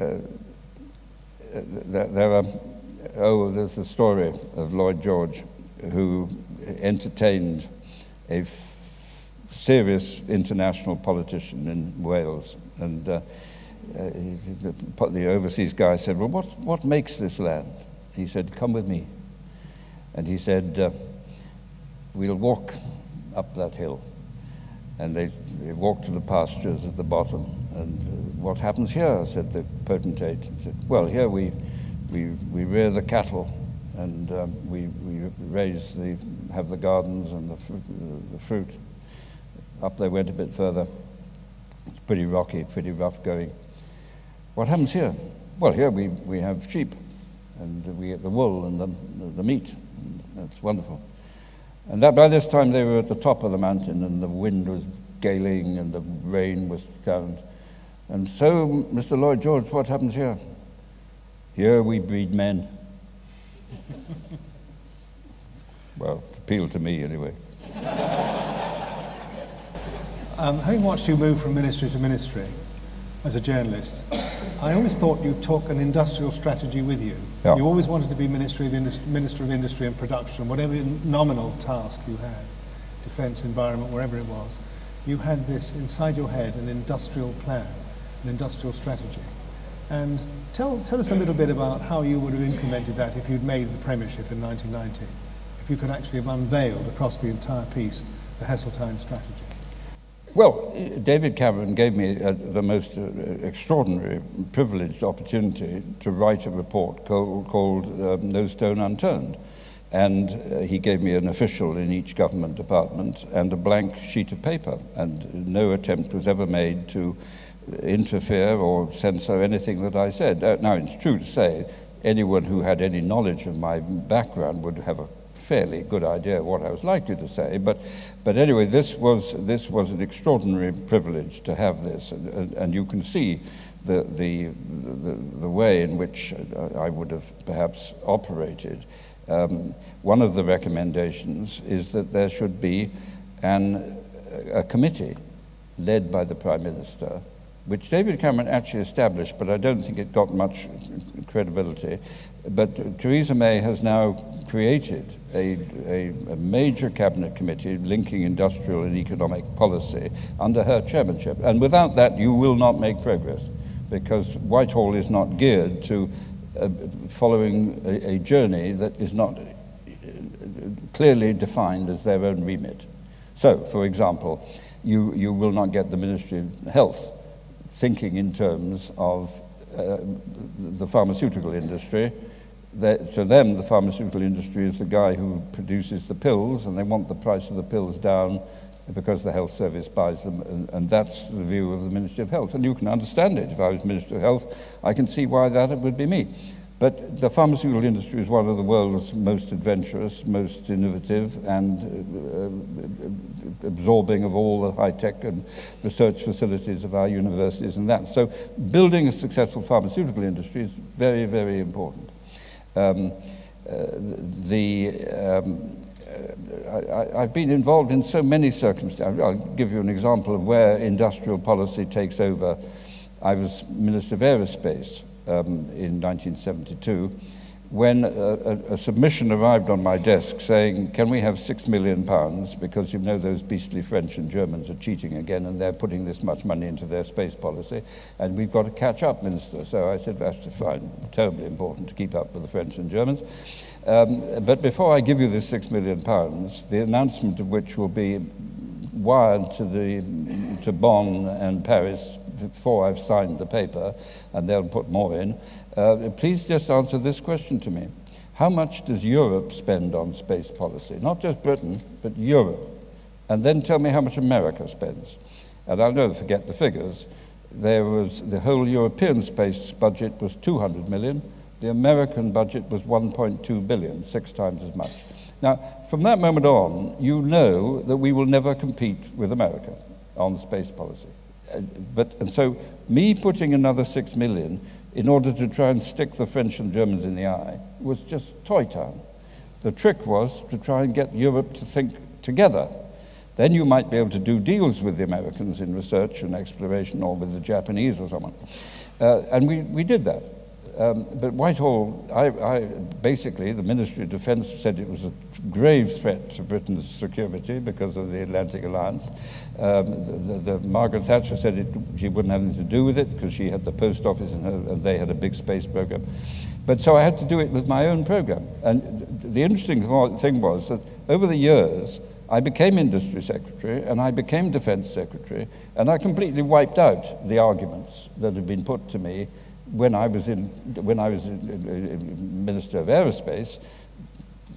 uh, there, there are oh, there's a story of Lloyd George who entertained a serious international politician in Wales. And uh, uh, the, overseas guy said, Well, what, what makes this land? He said, Come with me. And he said, uh, We'll walk up that hill. And they, they walked to the pastures at the bottom. And uh, what happens here? said the potentate. He said, Well, here we we, we rear the cattle and um, we, we raise the, have the gardens and the, fruit, the fruit. Up they went a bit further. It's pretty rocky, pretty rough going. What happens here? Well, here we, we have sheep and we get the wool and the, the meat. That's wonderful. And that by this time they were at the top of the mountain and the wind was galing and the rain was down. And so, Mr. Lloyd George, what happens here? Here we breed men. *laughs* well, it appealed to me anyway. Um, having watched you move from ministry to ministry as a journalist, I always thought you took an industrial strategy with you. Yeah. You always wanted to be Ministry of Indus- Minister of Industry and Production, whatever nominal task you had, defence, environment, wherever it was. You had this inside your head, an industrial plan, an industrial strategy. And tell, tell us a little bit about how you would have implemented that if you'd made the premiership in 1990. if you could actually have unveiled across the entire piece the Heseltine strategy. Well, David Cameron gave me uh, the most uh, extraordinary, privileged opportunity to write a report called, called um, No Stone Unturned. And uh, he gave me an official in each government department and a blank sheet of paper. And no attempt was ever made to interfere or censor anything that I said. Uh, now, it's true to say anyone who had any knowledge of my background would have a fairly good idea what I was likely to say. But, but anyway, this was, this was an extraordinary privilege to have this. And, and, you can see the, the, the, the, way in which I would have perhaps operated. Um, one of the recommendations is that there should be an, a committee led by the Prime Minister which David Cameron actually established, but I don't think it got much credibility. But Theresa May has now created a, a, a, major cabinet committee linking industrial and economic policy under her chairmanship. And without that, you will not make progress because Whitehall is not geared to uh, following a, a journey that is not uh, clearly defined as their own remit. So, for example, you, you will not get the Ministry of Health thinking in terms of uh, the pharmaceutical industry. That, to them, the pharmaceutical industry is the guy who produces the pills, and they want the price of the pills down because the health service buys them, and, and, that's the view of the Ministry of Health. And you can understand it. If I was Minister of Health, I can see why that would be me. But the pharmaceutical industry is one of the world's most adventurous, most innovative, and uh, uh, absorbing of all the high tech and research facilities of our universities and that. So, building a successful pharmaceutical industry is very, very important. Um, uh, the um, I, have been involved in so many circumstances. I'll give you an example of where industrial policy takes over. I was Minister of Aerospace um, in 1972 when a, a, submission arrived on my desk saying, Can we have six million pounds? Because you know those beastly French and Germans are cheating again and they're putting this much money into their space policy, and we've got to catch up, Minister. So I said, That's fine, terribly important to keep up with the French and Germans. Um, but before I give you this six million pounds, the announcement of which will be wired to, the, to Bonn and Paris before I've signed the paper, and they'll put more in. Uh, please just answer this question to me. How much does Europe spend on space policy? Not just Britain, but Europe. And then tell me how much America spends. And I'll never forget the figures. There was the whole European space budget was 200 million. The American budget was 1.2 billion, six times as much. Now, from that moment on, you know that we will never compete with America on space policy but, and so me putting another six million in order to try and stick the French and Germans in the eye was just toy town. The trick was to try and get Europe to think together. Then you might be able to do deals with the Americans in research and exploration or with the Japanese or someone. Uh, and we, we did that. Um, but Whitehall, I, I, basically, the Ministry of Defense said it was a grave threat to Britain's security because of the Atlantic Alliance. Um, the, the, the, Margaret Thatcher said it, she wouldn't have anything to do with it because she had the post office and, her, and, they had a big space program. But so I had to do it with my own program. And the interesting thing was that over the years, I became industry secretary and I became defense secretary, and I completely wiped out the arguments that had been put to me when I was in when I was in, in, Minister of Aerospace,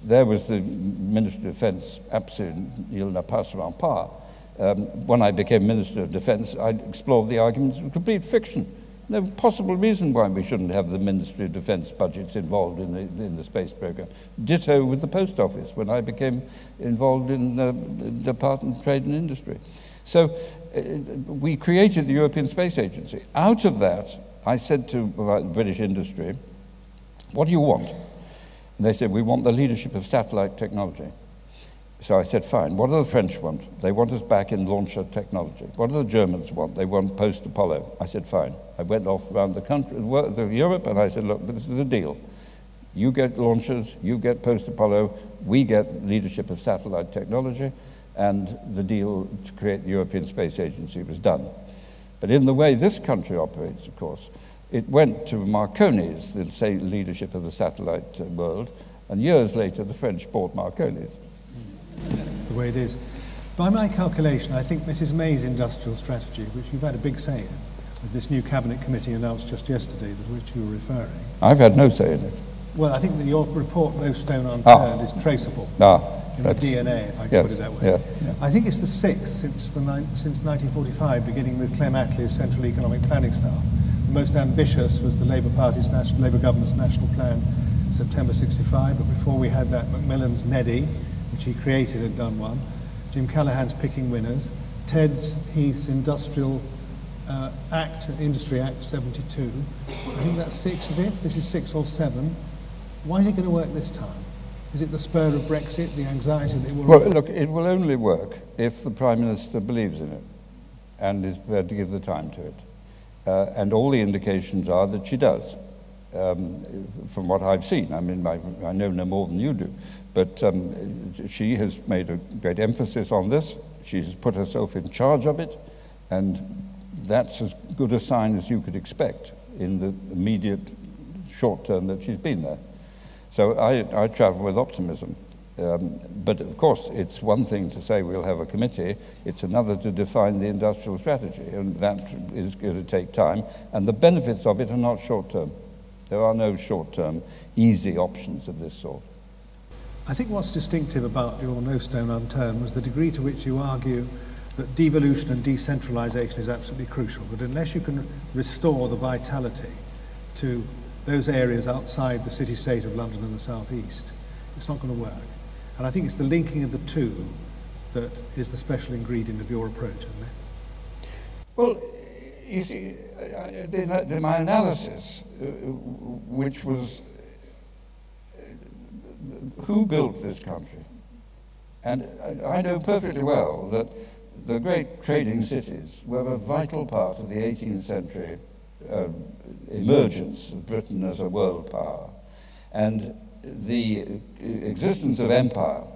there was the Minister of Defense, absolute il n'a. Um, when I became Minister of Defense, I explored the arguments of complete fiction. No possible reason why we shouldn't have the Ministry of Defense budgets involved in the, in the space program. Ditto with the Post Office when I became involved in the Department of Trade and Industry. So uh, we created the European Space Agency. Out of that, I said to British industry, What do you want? And they said, We want the leadership of satellite technology. So I said, Fine. What do the French want? They want us back in launcher technology. What do the Germans want? They want post Apollo. I said, Fine. I went off around the country, Europe, and I said, Look, this is the deal. You get launchers, you get post Apollo, we get leadership of satellite technology, and the deal to create the European Space Agency was done. But in the way this country operates, of course, it went to Marconi's, the say, leadership of the satellite uh, world, And years later, the French bought Marconi's. the way it is. By my calculation, I think Mrs. May's industrial strategy, which you've had a big say in, with this new cabinet committee announced just yesterday, to which you were referring. I've had no say in it. Well, I think that your report, No Stone Unturned, ah. is traceable ah, in the DNA, if I can yes, put it that way. Yeah, yeah. I think it's the sixth since, the since 1945, beginning with Clem Attlee's Central Economic Planning Style. The most ambitious was the Labour Party's national, Labour government's national plan, September 65. But before we had that, Macmillan's Neddy, which he created, had done one. Jim Callaghan's Picking Winners. Ted Heath's Industrial uh, Act, Industry Act 72. I think that's six, is it? This is six or seven. Why is it going to work this time? Is it the spur of Brexit, the anxiety that it will... Well, look, it will only work if the Prime Minister believes in it and is prepared to give the time to it. Uh, and all the indications are that she does, um, from what I've seen. I mean, I, I, know no more than you do. But um, she has made a great emphasis on this. She's put herself in charge of it. And that's as good a sign as you could expect in the immediate short term that she's been there. So I, I travel with optimism. Um, but of course, it's one thing to say we'll have a committee, it's another to define the industrial strategy, and that is going to take time. And the benefits of it are not short term. There are no short term, easy options of this sort. I think what's distinctive about your No Stone Unturned was the degree to which you argue that devolution and decentralisation is absolutely crucial, that unless you can restore the vitality to those areas outside the city-state of London and the southeast, it's not going to work. And I think it's the linking of the two that is the special ingredient of your approach, isn't it? Well, you see, the, my analysis, uh, which was uh, who built this country? And I know perfectly well that the great trading cities were a vital part of the 18th century uh, emergence of Britain as a world power. And the existence of empire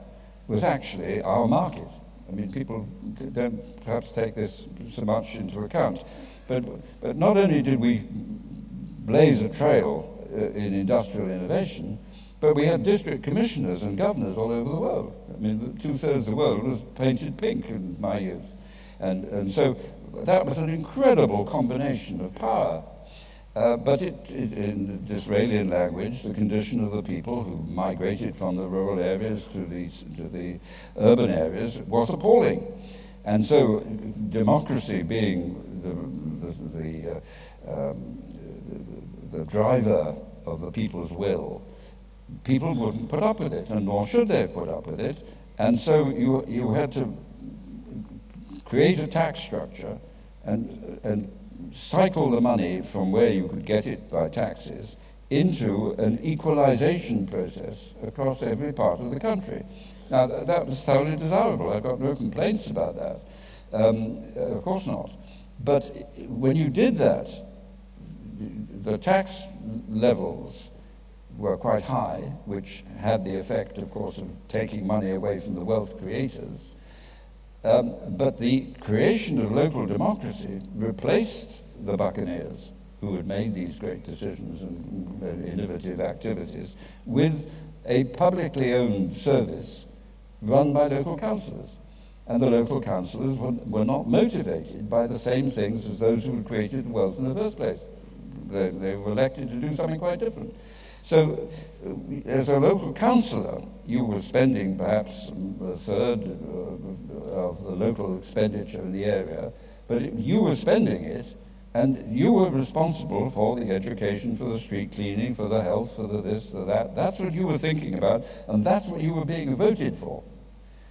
was actually our market. I mean, people don't perhaps take this so much into account. But, but not only did we blaze a trail uh, in industrial innovation, but we had district commissioners and governors all over the world. I mean, two thirds of the world was painted pink in my youth. And, and so that was an incredible combination of power. Uh, but it, it, in the Disraelian language, the condition of the people who migrated from the rural areas to the, to the urban areas was appalling. And so, democracy being the, the, the, uh, um, the driver of the people's will, people wouldn't put up with it, and nor should they put up with it. And so you, you had to create a tax structure and, and cycle the money from where you could get it by taxes into an equalization process across every part of the country. Now, th that was thoroughly desirable. I've got no complaints about that. Um, of course not. But when you did that, the tax levels were quite high, which had the effect, of course, of taking money away from the wealth creators. Um, but the creation of local democracy replaced the buccaneers who had made these great decisions and innovative activities with a publicly owned service run by local councillors. And the local councillors were, were not motivated by the same things as those who had created wealth in the first place they, they were elected to do something quite different. So, uh, as a local councillor, you were spending perhaps a third uh, of the local expenditure in the area, but you were spending it, and you were responsible for the education, for the street cleaning, for the health, for the this, for that. That's what you were thinking about, and that's what you were being voted for.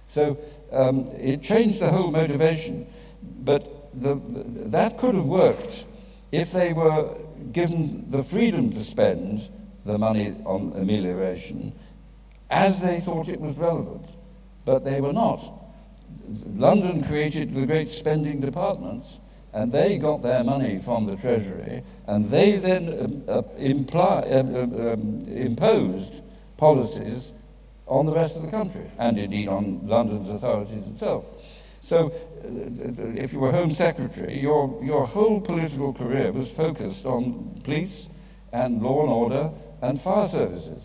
So um, it changed the whole motivation, but the, the, that could have worked if they were given the freedom to spend the money on amelioration as they thought it was relevant, but they were not. London created the great spending departments, and they got their money from the Treasury, and they then uh, uh, imply, uh, uh, um, imposed policies on the rest of the country, and indeed on London's authorities itself. So, uh, if you were Home Secretary, your, your whole political career was focused on police and law and order and fire services.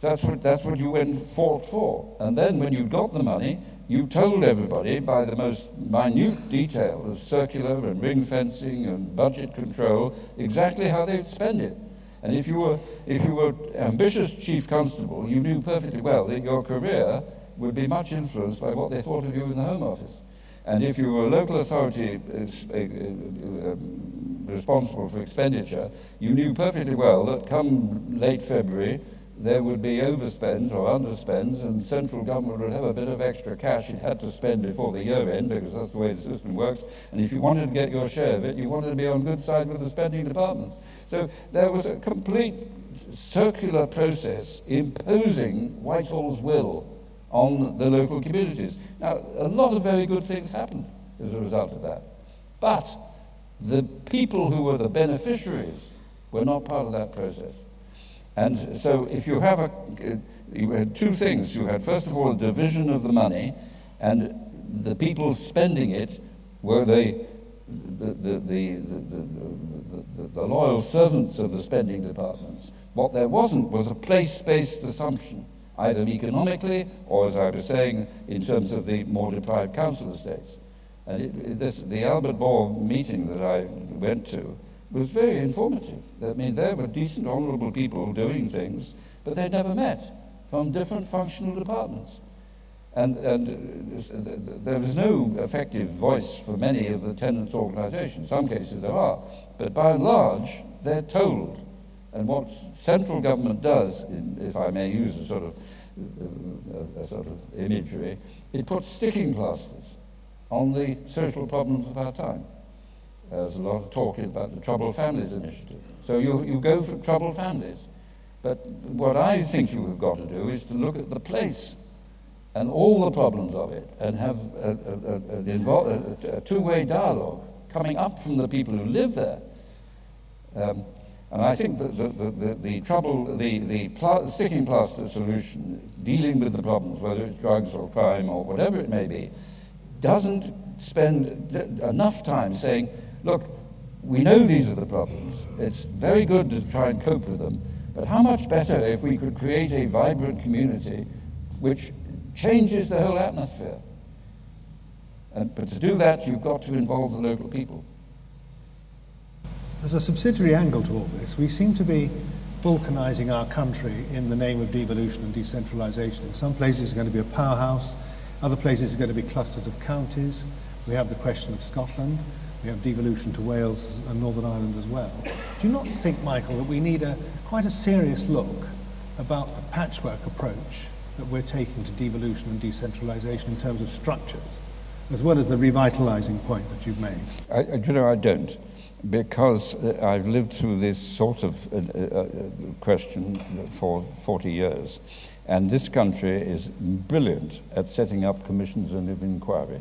That's what, that's what you went fought for. And then when you got the money, you told everybody by the most minute detail of circular and ring fencing and budget control exactly how they'd spend it. And if you were, if you were ambitious chief constable, you knew perfectly well that your career would be much influenced by what they thought of you in the Home Office. And if you were a local authority uh, uh, uh, um, responsible for expenditure, you knew perfectly well that come late February, there would be overspends or underspends, and central government would have a bit of extra cash it had to spend before the year end, because that's the way the system works. And if you wanted to get your share of it, you wanted to be on good side with the spending departments. So there was a complete circular process imposing Whitehall's will on the local communities. Now, a lot of very good things happened as a result of that. But the people who were the beneficiaries were not part of that process. And so if you have a, you had two things. You had, first of all, a division of the money, and the people spending it were the, the, the, the, the, the loyal servants of the spending departments. What there wasn't was a place-based assumption, either economically or, as I was saying, in terms of the more deprived council estates. And it, this, the Albert Moore meeting that I went to, was very informative. I mean, there were decent, honourable people doing things, but they'd never met from different functional departments. And, and uh, there was no effective voice for many of the tenants' organisations. In Some cases there are, but by and large, they're told. And what central government does, if I may use a sort of, uh, a sort of imagery, it puts sticking plasters on the social problems of our time. There's a lot of talk about the Troubled Families Initiative. So you, you go for troubled families. But what I think you have got to do is to look at the place and all the problems of it and have a, a, a, a two-way dialogue coming up from the people who live there. Um, and I think that the, the, the, the trouble, the, the pl sticking plaster solution, dealing with the problems, whether it's drugs or crime or whatever it may be, doesn't spend enough time saying, look, we know these are the problems. It's very good to try and cope with them, but how much better if we could create a vibrant community which changes the whole atmosphere? And, but to do that, you've got to involve the local people. There's a subsidiary angle to all this. We seem to be balkanizing our country in the name of devolution and decentralization. In some places, it's going to be a powerhouse. Other places, are going to be clusters of counties. We have the question of Scotland. We have devolution to Wales and Northern Ireland as well. Do you not think, Michael, that we need a quite a serious look about the patchwork approach that we're taking to devolution and decentralization in terms of structures, as well as the revitalizing point that you've made? I, you know, I don't, because uh, I've lived through this sort of uh, uh, question for 40 years, and this country is brilliant at setting up commissions of inquiry.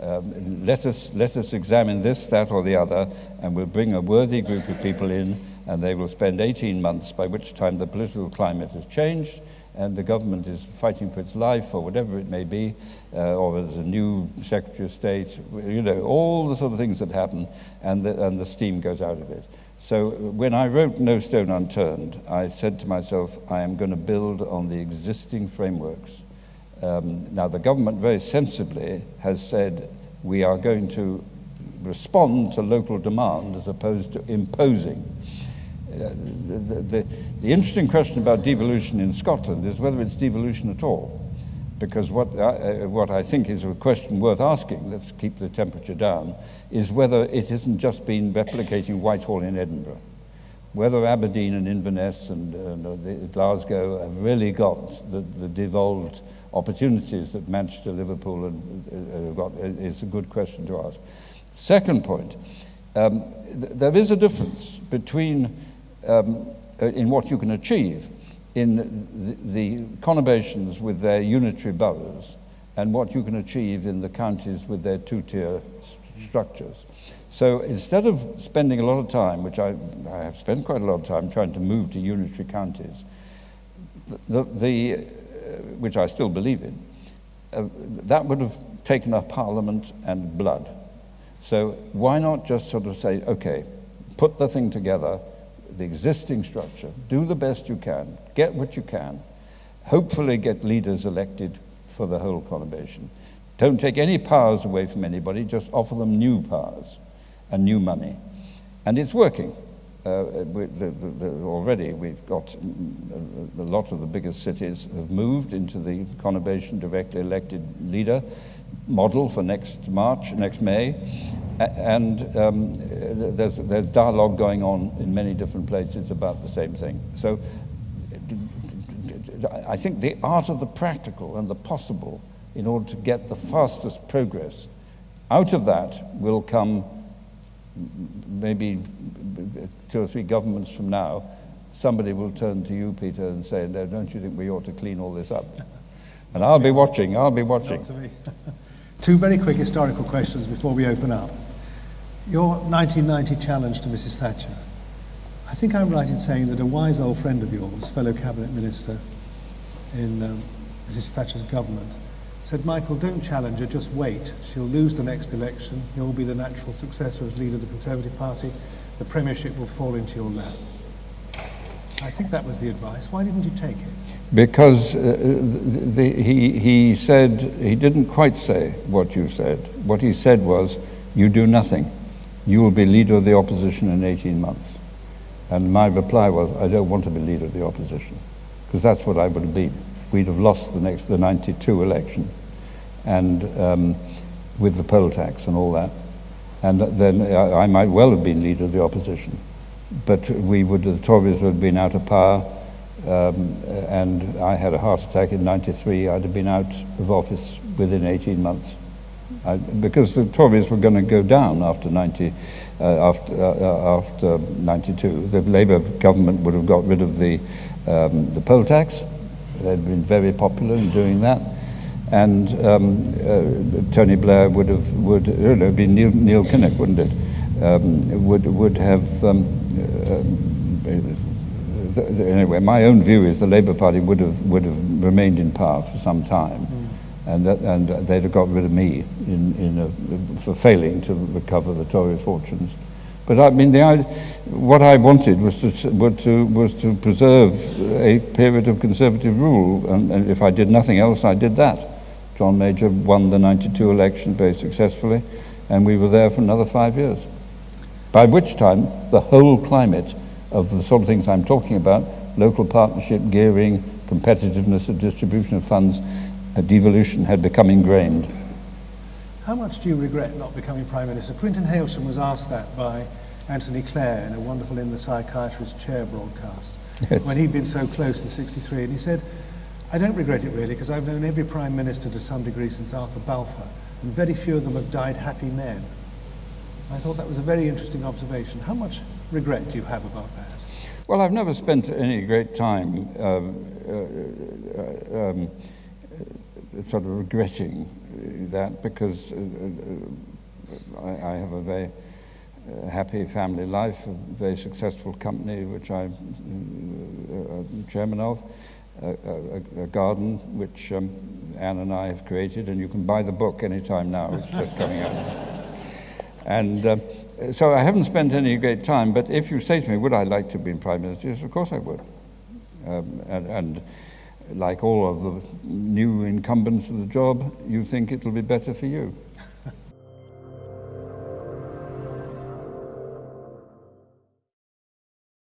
Um, let, us, let us examine this, that, or the other, and we'll bring a worthy group of people in, and they will spend 18 months, by which time the political climate has changed, and the government is fighting for its life, or whatever it may be, uh, or there's a new Secretary of State, you know, all the sort of things that happen, and the, and the steam goes out of it. So when I wrote No Stone Unturned, I said to myself, I am going to build on the existing frameworks um, now, the government very sensibly has said we are going to respond to local demand as opposed to imposing. Uh, the, the, interesting question about devolution in Scotland is whether it's devolution at all. Because what, uh, what I think is a question worth asking, let's keep the temperature down, is whether it isn't just been replicating Whitehall in Edinburgh. Whether Aberdeen and Inverness and uh, Glasgow have really got the, the devolved opportunities that Manchester, Liverpool and, uh, got is a good question to ask. Second point, um, th there is a difference between um, uh, in what you can achieve in the, the conurbations with their unitary boroughs and what you can achieve in the counties with their two-tier st structures. So instead of spending a lot of time, which I, I, have spent quite a lot of time trying to move to unitary counties, the, the which I still believe in, uh, that would have taken up Parliament and blood. So why not just sort of say, okay, put the thing together, the existing structure, do the best you can, get what you can, hopefully get leaders elected for the whole conurbation. Don't take any powers away from anybody, just offer them new powers and new money. And it's working. Uh, we, the, the, already we've got a, a lot of the biggest cities have moved into the conurbation directly elected leader model for next March, next May. And um, there's, there's dialogue going on in many different places about the same thing. So I think the art of the practical and the possible in order to get the fastest progress. Out of that will come maybe two or three governments from now, somebody will turn to you, Peter, and say, no, don't you think we ought to clean all this up? And I'll be watching, I'll be watching. Two very *laughs* quick historical questions before we open up. Your 1990 challenge to Mrs. Thatcher. I think I'm right in saying that a wise old friend of yours, fellow cabinet minister in um, Mrs. Thatcher's government, said, Michael, don't challenge her, just wait. She'll lose the next election. You'll be the natural successor as leader of the Conservative Party. The Premiership will fall into your lap. I think that was the advice. Why didn't you take it? Because uh, the, he, he said, he didn't quite say what you said. What he said was, you do nothing. You will be leader of the opposition in 18 months. And my reply was, I don't want to be leader of the opposition, because that's what I would have been. We'd have lost the next the 92 election and um, with the poll tax and all that. And then I, I, might well have been leader of the opposition but we would the Tories would have been out of power um, and I had a heart attack in 93 I'd have been out of office within 18 months I, because the Tories were going to go down after 90 uh, after uh, uh after 92 the Labour government would have got rid of the um, the poll tax They'd been very popular in doing that. And um, uh, Tony Blair would have, would, it would been Neil, Neil Kinnock, wouldn't it? Um, would, would have, um, uh, anyway, my own view is the Labour Party would have, would have remained in power for some time. And, that, and they'd have got rid of me in, in a, for failing to recover the Tory fortunes. But I mean, the, what I wanted was to, to, was to preserve a period of conservative rule, and, and, if I did nothing else, I did that. John Major won the 92 election very successfully, and we were there for another five years. By which time, the whole climate of the sort of things I'm talking about, local partnership, gearing, competitiveness of distribution of funds, devolution had become ingrained. How much do you regret not becoming Prime Minister? Quintin Hailsham was asked that by Anthony Clare in a wonderful In the Psychiatrist's Chair broadcast yes. when he'd been so close in 63. And he said, I don't regret it really because I've known every Prime Minister to some degree since Arthur Balfour, and very few of them have died happy men. I thought that was a very interesting observation. How much regret do you have about that? Well, I've never spent any great time um, uh, uh um, sort of regretting that because uh, uh, I, have a very uh, happy family life, a very successful company which I'm uh, chairman of, a, garden which um, Anne and I have created, and you can buy the book anytime now, it's just coming out. And uh, so I haven't spent any great time, but if you say to me, would I like to be Prime Minister? Yes, of course I would. Um, and, and like all of the new incumbents of the job, you think it'll be better for you.